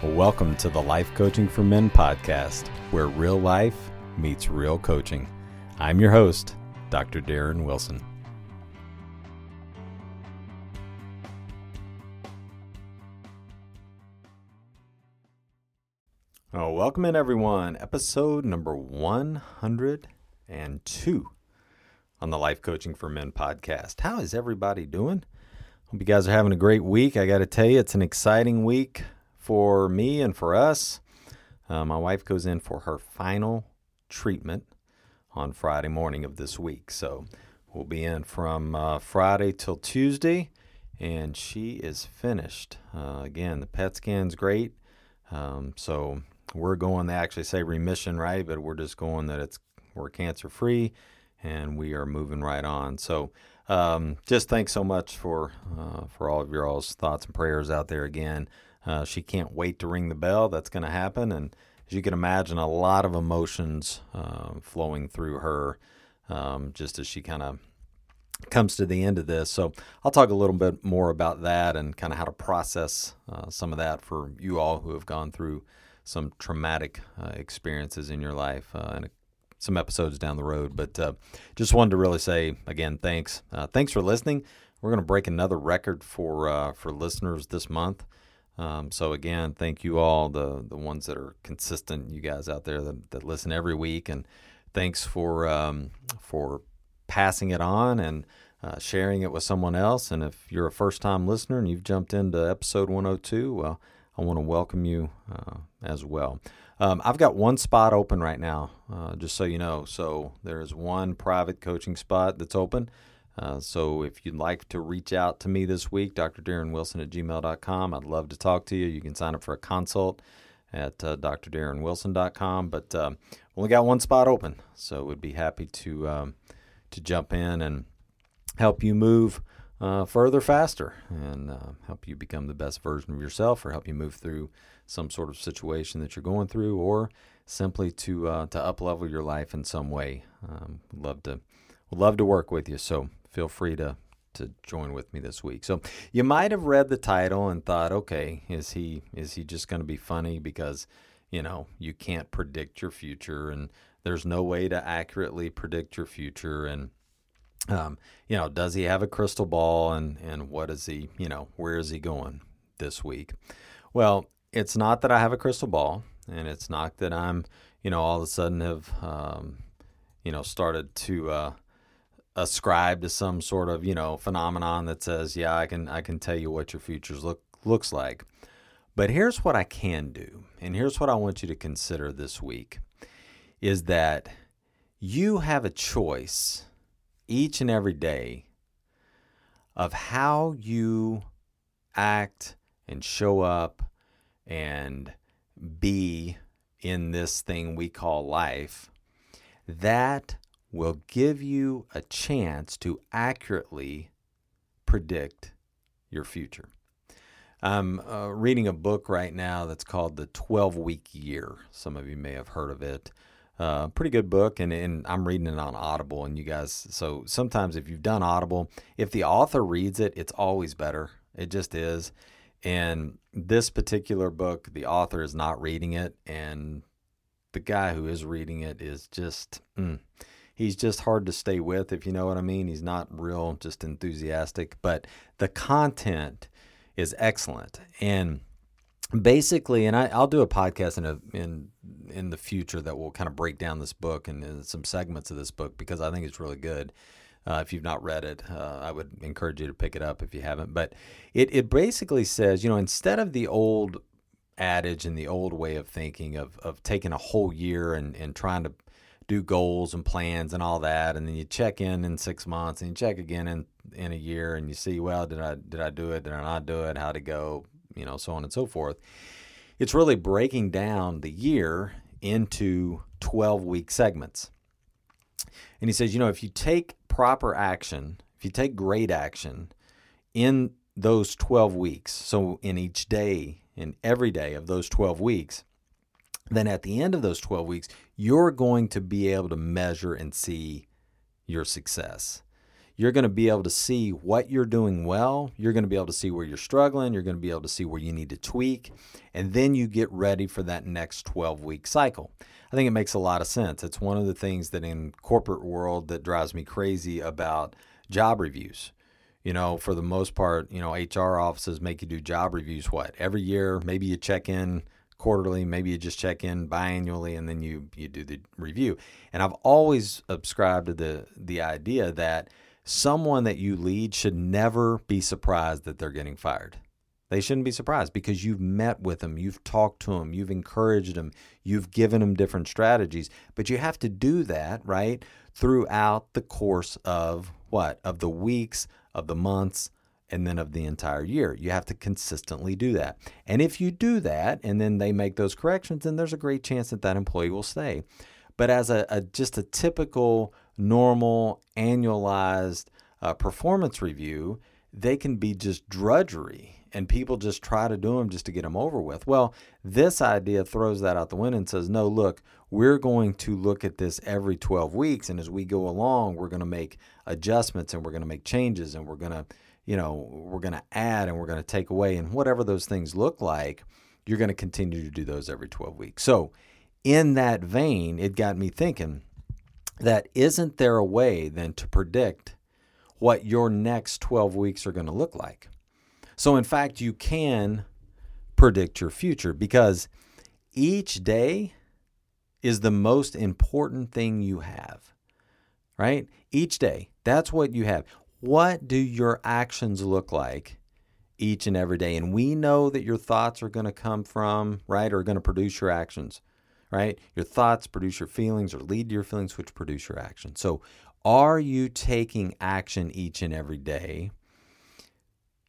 Welcome to the Life Coaching for Men podcast, where real life meets real coaching. I'm your host, Dr. Darren Wilson. Oh, welcome in, everyone. Episode number 102 on the Life Coaching for Men podcast. How is everybody doing? Hope you guys are having a great week. I got to tell you, it's an exciting week for me and for us. Uh, my wife goes in for her final treatment on Friday morning of this week. So we'll be in from uh, Friday till Tuesday, and she is finished. Uh, again, the PET scan's great. Um, so we're going, they actually say remission, right? But we're just going that it's we're cancer free and we are moving right on. So um, just thanks so much for uh, for all of your all's thoughts and prayers out there again. Uh, she can't wait to ring the bell. That's going to happen. And as you can imagine, a lot of emotions uh, flowing through her um, just as she kind of comes to the end of this. So I'll talk a little bit more about that and kind of how to process uh, some of that for you all who have gone through some traumatic uh, experiences in your life uh, and some episodes down the road. But uh, just wanted to really say again, thanks. Thanks for listening. We're going to break another record for for listeners this month. Um, so again, thank you all the the ones that are consistent, you guys out there that, that listen every week, and thanks for um, for passing it on and uh, sharing it with someone else. And if you're a first time listener and you've jumped into episode 102, well, I want to welcome you uh, as well. Um, I've got one spot open right now, uh, just so you know. So there's one private coaching spot that's open. Uh, so if you'd like to reach out to me this week, Dr. Darren Wilson at gmail.com, I'd love to talk to you. You can sign up for a consult at uh, drdarrenwilson.com. But uh, only got one spot open, so would be happy to um, to jump in and help you move uh, further faster and uh, help you become the best version of yourself, or help you move through some sort of situation that you're going through, or simply to uh, to up level your life in some way. Um, love to love to work with you. So feel free to to join with me this week. So you might have read the title and thought, okay, is he is he just going to be funny because you know you can't predict your future and there's no way to accurately predict your future and um, you know does he have a crystal ball and and what is he you know where is he going this week? Well, it's not that I have a crystal ball and it's not that I'm you know all of a sudden have um, you know started to uh, ascribe to some sort of you know phenomenon that says yeah i can i can tell you what your futures look looks like. But here's what i can do and here's what i want you to consider this week is that you have a choice each and every day of how you act and show up and be in this thing we call life. That will give you a chance to accurately predict your future. I'm uh, reading a book right now that's called The 12 Week Year. Some of you may have heard of it. Uh, pretty good book, and, and I'm reading it on Audible. And you guys, so sometimes if you've done Audible, if the author reads it, it's always better. It just is. And this particular book, the author is not reading it, and the guy who is reading it is just. Mm, he's just hard to stay with, if you know what I mean. He's not real, just enthusiastic, but the content is excellent. And basically, and I, will do a podcast in a in in the future that will kind of break down this book and, and some segments of this book because I think it's really good. Uh, if you've not read it, uh, I would encourage you to pick it up if you haven't. But it, it basically says, you know, instead of the old adage and the old way of thinking of, of taking a whole year and, and trying to do goals and plans and all that, and then you check in in six months, and you check again in in a year, and you see, well, did I did I do it? Did I not do it? How'd it go? You know, so on and so forth. It's really breaking down the year into 12 week segments. And he says, you know, if you take proper action, if you take great action in those 12 weeks, so in each day, in every day of those 12 weeks, then at the end of those 12 weeks, you're going to be able to measure and see your success. You're going to be able to see what you're doing well. You're going to be able to see where you're struggling. You're going to be able to see where you need to tweak. And then you get ready for that next 12 week cycle. I think it makes a lot of sense. It's one of the things that in corporate world that drives me crazy about job reviews. You know, for the most part, you know, HR offices make you do job reviews what? Every year, maybe you check in quarterly, maybe you just check in biannually and then you you do the review. And I've always subscribed to the the idea that someone that you lead should never be surprised that they're getting fired. They shouldn't be surprised because you've met with them, you've talked to them, you've encouraged them, you've given them different strategies. But you have to do that, right, throughout the course of what? Of the weeks, of the months, and then of the entire year. You have to consistently do that. And if you do that and then they make those corrections, then there's a great chance that that employee will stay. But as a, a just a typical, normal, annualized uh, performance review, they can be just drudgery and people just try to do them just to get them over with. Well, this idea throws that out the window and says, no, look, we're going to look at this every 12 weeks. And as we go along, we're going to make adjustments and we're going to make changes and we're going to, you know, we're going to add and we're going to take away. And whatever those things look like, you're going to continue to do those every 12 weeks. So, in that vein, it got me thinking that isn't there a way then to predict what your next 12 weeks are going to look like? So, in fact, you can predict your future because each day is the most important thing you have, right? Each day, that's what you have. What do your actions look like each and every day? And we know that your thoughts are going to come from, right, or are going to produce your actions, right? Your thoughts produce your feelings or lead to your feelings, which produce your actions. So, are you taking action each and every day?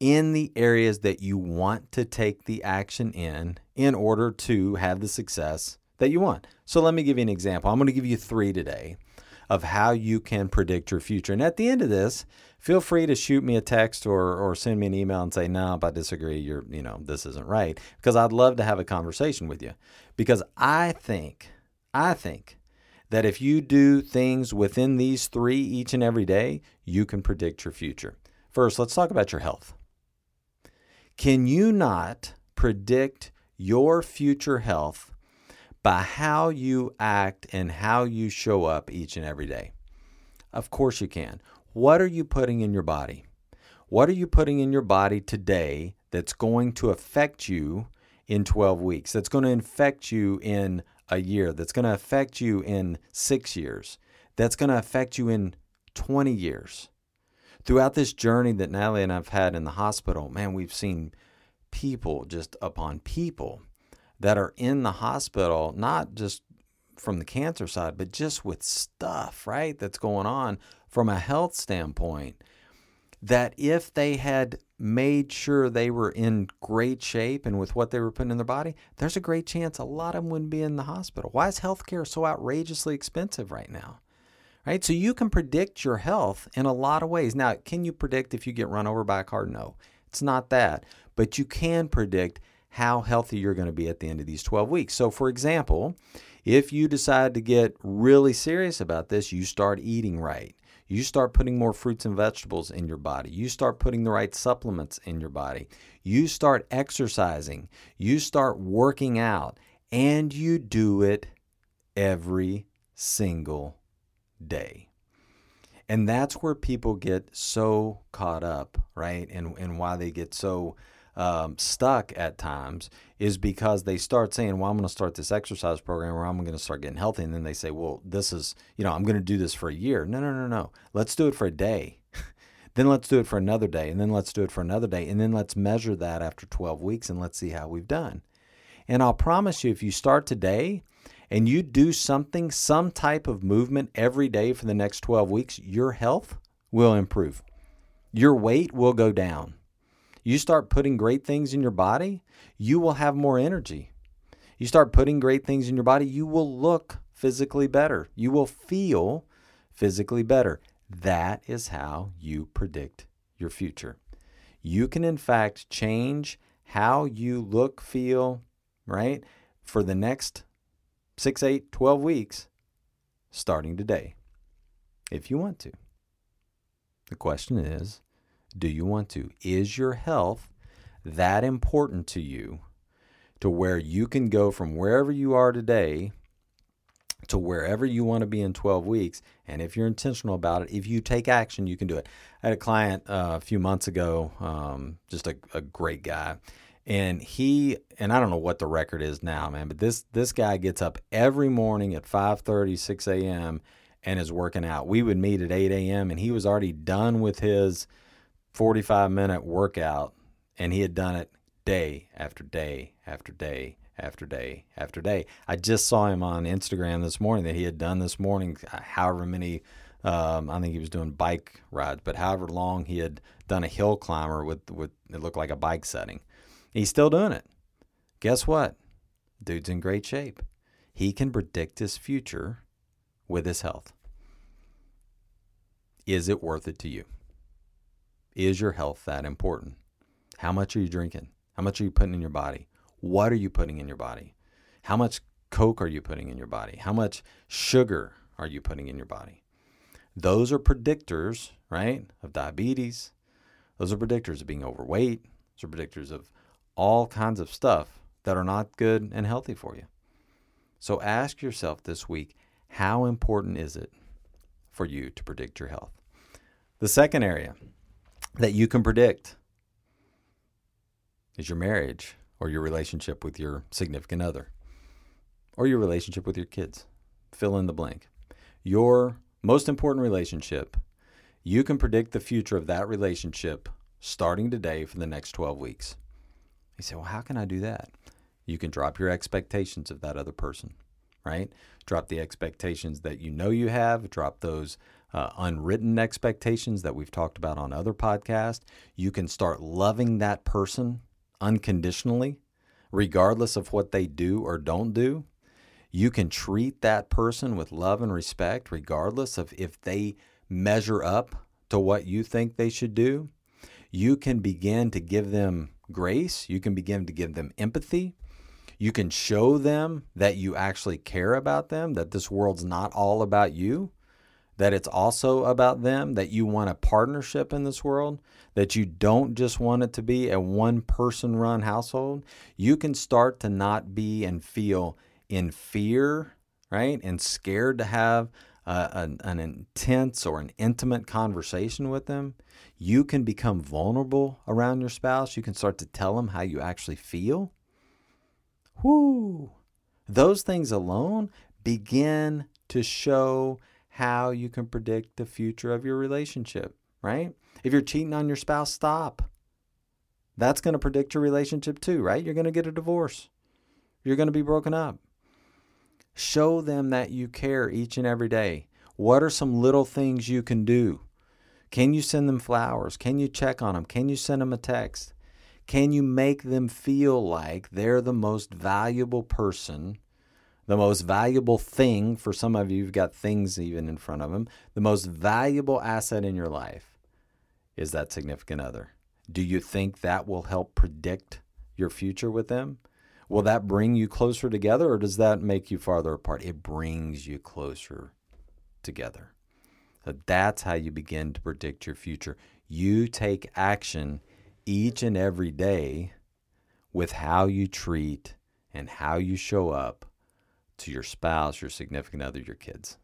in the areas that you want to take the action in in order to have the success that you want. So let me give you an example. I'm going to give you three today of how you can predict your future. And at the end of this, feel free to shoot me a text or, or send me an email and say, no, if I disagree, you're, you know, this isn't right. Because I'd love to have a conversation with you. Because I think, I think that if you do things within these three each and every day, you can predict your future. First, let's talk about your health. Can you not predict your future health by how you act and how you show up each and every day? Of course you can. What are you putting in your body? What are you putting in your body today that's going to affect you in 12 weeks? That's going to affect you in a year? That's going to affect you in six years? That's going to affect you in 20 years? throughout this journey that Natalie and I've had in the hospital, man, we've seen people just upon people that are in the hospital, not just from the cancer side, but just with stuff, right, that's going on from a health standpoint. That if they had made sure they were in great shape and with what they were putting in their body, there's a great chance a lot of them wouldn't be in the hospital. Why is healthcare so outrageously expensive right now? right? So you can predict your health in a lot of ways. Now, can you predict if you get run over by a car? No, it's not that. But you can predict how healthy you're going to be at the end of these 12 weeks. So, for example, if you decide to get really serious about this, you start eating right. You start putting more fruits and vegetables in your body. You start putting the right supplements in your body. You start exercising. You start working out. And you do it every single day. And that's where people get so caught up, right? And, and why they get so um, stuck at times is because they start saying, Well, I'm going to start this exercise program or I'm going to start getting healthy. And then they say, Well, this is, you know, I'm going to do this for a year. No, no, no, no. Let's do it for a day. then let's do it for another day. And then let's do it for another day. And then let's measure that after 12 weeks and let's see how we've done. And I'll promise you, if you start today and you do something, some type of movement every day for the next 12 weeks, your health will improve. Your weight will go down. You start putting great things in your body, you will have more energy. You start putting great things in your body, you will look physically better. You will feel physically better. That is how you predict your future. You can, in fact, change how you look, feel, right, for the next 6, 8, 12 weeks starting today, if you want to. The question is do you want to? Is your health that important to you to where you can go from wherever you are today to wherever you want to be in 12 weeks. And if you're intentional about it, if you take action, you can do it. I had a client uh, a few months ago, um, just a, a great guy. And he and I don't know what the record is now, man, but this this guy gets up every morning at 5:30, 6 a.m. and is working out. We would meet at 8 a.m. and he was already done with his 45 minute workout, and he had done it day after day after day after day after day. I just saw him on Instagram this morning that he had done this morning, uh, however many. Um, I think he was doing bike rides, but however long he had done a hill climber with with it looked like a bike setting. He's still doing it. Guess what? Dude's in great shape. He can predict his future with his health. Is it worth it to you? Is your health that important? How much are you drinking? How much are you putting in your body? What are you putting in your body? How much Coke are you putting in your body? How much sugar are you putting in your body? Those are predictors, right, of diabetes. Those are predictors of being overweight. Those are predictors of all kinds of stuff that are not good and healthy for you. So ask yourself this week how important is it for you to predict your health? The second area that you can predict is your marriage or your relationship with your significant other, or your relationship with your kids. Fill in the blank. Your most important relationship, you can predict the future of that relationship starting today for the next 12 weeks. You say, well, how can I do that? You can drop your expectations of that other person, right? Drop the expectations that you know you have, drop those uh, unwritten expectations that we've talked about on other podcasts. You can start loving that person unconditionally, regardless of what they do or don't do. You can treat that person with love and respect, regardless of if they measure up to what you think they should do. You can begin to give them grace. You can begin to give them empathy. You can show them that you actually care about them, that this world's not all about you, that it's also about them, that you want a partnership in this world, that you don't just want it to be a one person run household, you can start to not be and feel in fear, right? And scared to have an, an intense or an intimate conversation with them. You can become vulnerable around your spouse. You can start to tell them how you actually feel. Whoo! Those things alone begin to show how you can predict the future of your relationship, right? If you're cheating on your spouse, stop. That's going to predict your relationship too, right? You're going to get a divorce. You're going to be broken up. Show them that you care each and every day. What are some little things you can do? Can you send them flowers? Can you check on them? Can you send them a text? Can you make them feel like they're the most valuable person the most valuable thing for some of you, you've got things even in front of them. The most valuable asset in your life is that significant other. Do you think that will help predict your future with them? Will that bring you closer together or does that make you farther apart? It brings you closer together. So that's how you begin to predict your future. You take action each and every day with how you treat and how you show up to your spouse, your significant other, your kids.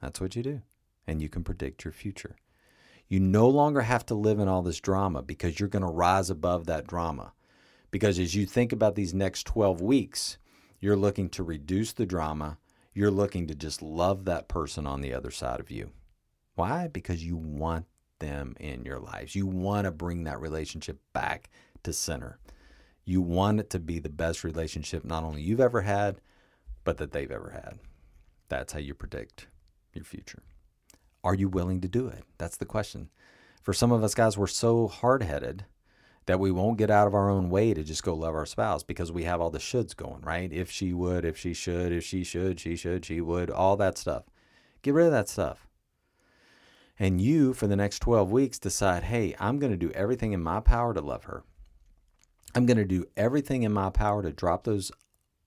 That's what you do. And you can predict your future. You no longer have to live in all this drama because you're going to rise above that drama. Because as you think about these next 12 weeks, you're looking to reduce the drama. You're looking to just love that person on the other side of you. Why? Because you want them in your lives. You want to bring that relationship back to center. You want it to be the best relationship not only you've ever had, but that they've ever had. That's how you predict your future. Are you willing to do it? That's the question. For some of us guys, we're so hard headed that we won't get out of our own way to just go love our spouse because we have all the shoulds going, right? If she would, if she should, if she should, she should, she would, all that stuff. Get rid of that stuff. And you, for the next 12 weeks, decide, hey, I'm going to do everything in my power to love her. I'm going to do everything in my power to drop those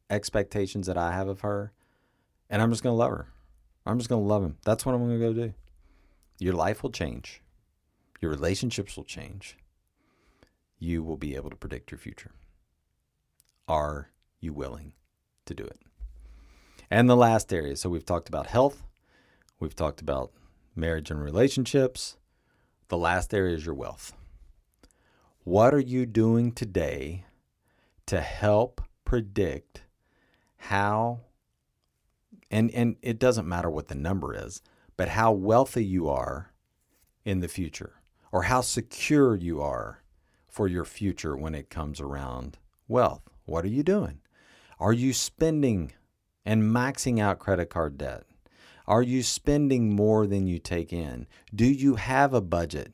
expectations that I have of her. And I'm just going to love her. I'm just going to love him. That's what I'm going to go do. Your life will change. Your relationships will change you will be able to predict your future. Are you willing to do it? And the last area so we've talked about health, we've talked about marriage and relationships. The last area is your wealth. What are you doing today to help predict how and and it doesn't matter what the number is, but how wealthy you are in the future or how secure you are for your future when it comes around wealth. What are you doing? Are you spending and maxing out credit card debt? Are you spending more than you take in? Do you have a budget?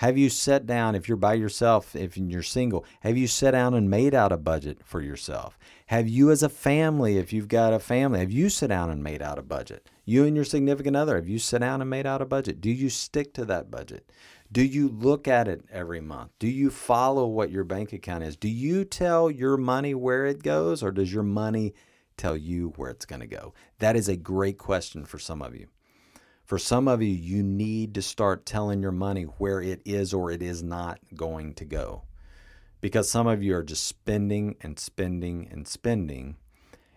Have you sat down, if you're by yourself, if you're single, have you sat down and made out a budget for yourself? Have you, as a family, if you've got a family, have you sat down and made out a budget? You and your significant other, have you sat down and made out a budget? Do you stick to that budget? Do you look at it every month? Do you follow what your bank account is? Do you tell your money where it goes, or does your money tell you where it's going to go? That is a great question for some of you. For some of you, you need to start telling your money where it is or it is not going to go. Because some of you are just spending and spending and spending,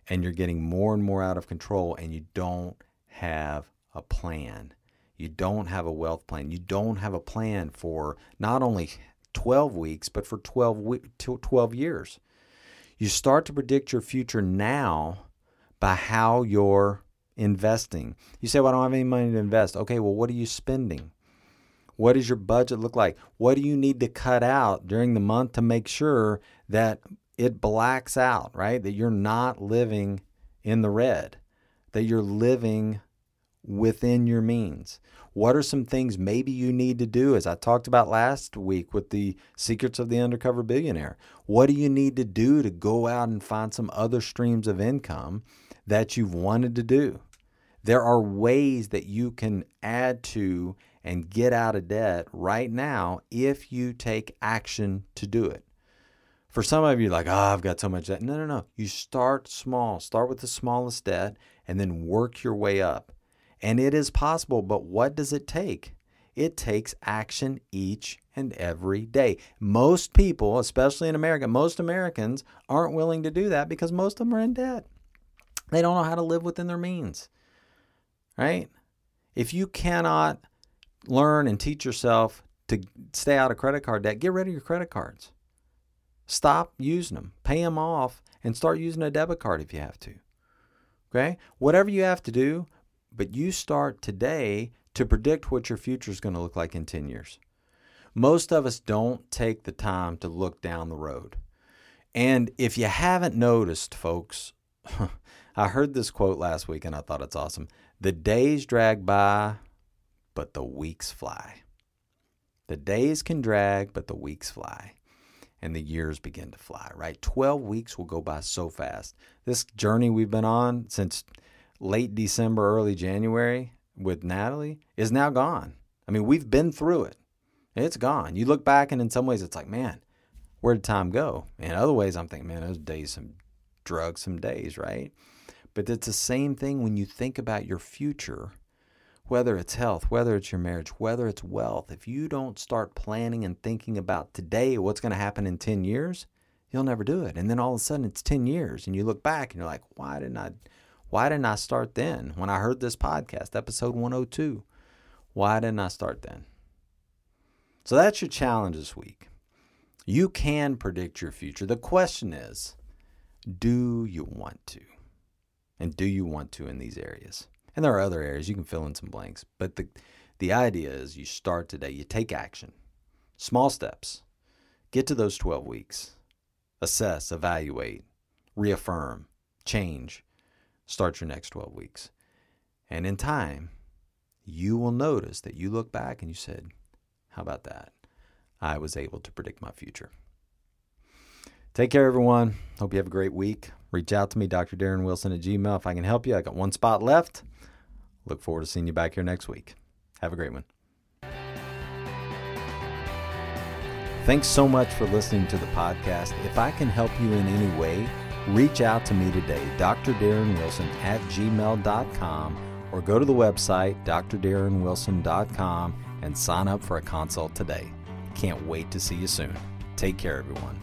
and you're getting more and more out of control, and you don't have a plan. You don't have a wealth plan. You don't have a plan for not only 12 weeks, but for 12, 12 years. You start to predict your future now by how you're investing. You say, Well, I don't have any money to invest. Okay, well, what are you spending? What does your budget look like? What do you need to cut out during the month to make sure that it blacks out, right? That you're not living in the red, that you're living within your means. What are some things maybe you need to do, as I talked about last week with the secrets of the undercover billionaire? What do you need to do to go out and find some other streams of income that you've wanted to do? There are ways that you can add to and get out of debt right now if you take action to do it. For some of you, like, oh, I've got so much debt. No, no, no. You start small. Start with the smallest debt and then work your way up. And it is possible, but what does it take? It takes action each and every day. Most people, especially in America, most Americans aren't willing to do that because most of them are in debt. They don't know how to live within their means. Right? If you cannot learn and teach yourself to stay out of credit card debt, get rid of your credit cards. Stop using them, pay them off, and start using a debit card if you have to. Okay? Whatever you have to do, but you start today to predict what your future is going to look like in 10 years. Most of us don't take the time to look down the road. And if you haven't noticed, folks, I heard this quote last week and I thought it's awesome. The days drag by, but the weeks fly. The days can drag, but the weeks fly. And the years begin to fly, right? 12 weeks will go by so fast. This journey we've been on since late December, early January with Natalie is now gone. I mean, we've been through it. It's gone. You look back, and in some ways, it's like, man, where did time go? In other ways, I'm thinking, man, those days, some drugs, some days, right? But it's the same thing when you think about your future, whether it's health, whether it's your marriage, whether it's wealth. If you don't start planning and thinking about today, what's going to happen in 10 years, you'll never do it. And then all of a sudden, it's 10 years, and you look back and you're like, why didn't I? Why didn't I start then when I heard this podcast, episode 102? Why didn't I start then? So that's your challenge this week. You can predict your future. The question is, do you want to? And do you want to in these areas? And there are other areas you can fill in some blanks, but the the idea is you start today, you take action. Small steps. Get to those 12 weeks. Assess, evaluate, reaffirm, change start your next 12 weeks. And in time, you will notice that you look back and you said, How about that? I was able to predict my future. Take care, everyone. Hope you have a great week. Reach out to me, Dr. Darren Wilson at Gmail, if I can help you. I got one spot left. Look forward to seeing you back here next week. Have a great one. Thanks so much for listening to the podcast. If I can help you in any way, reach out to me today, Dr. Darren Wilson at gmail.com, or go to the website, drdarrenwilson.com, and sign up for a consult today. Can't wait to see you soon. Take care, everyone.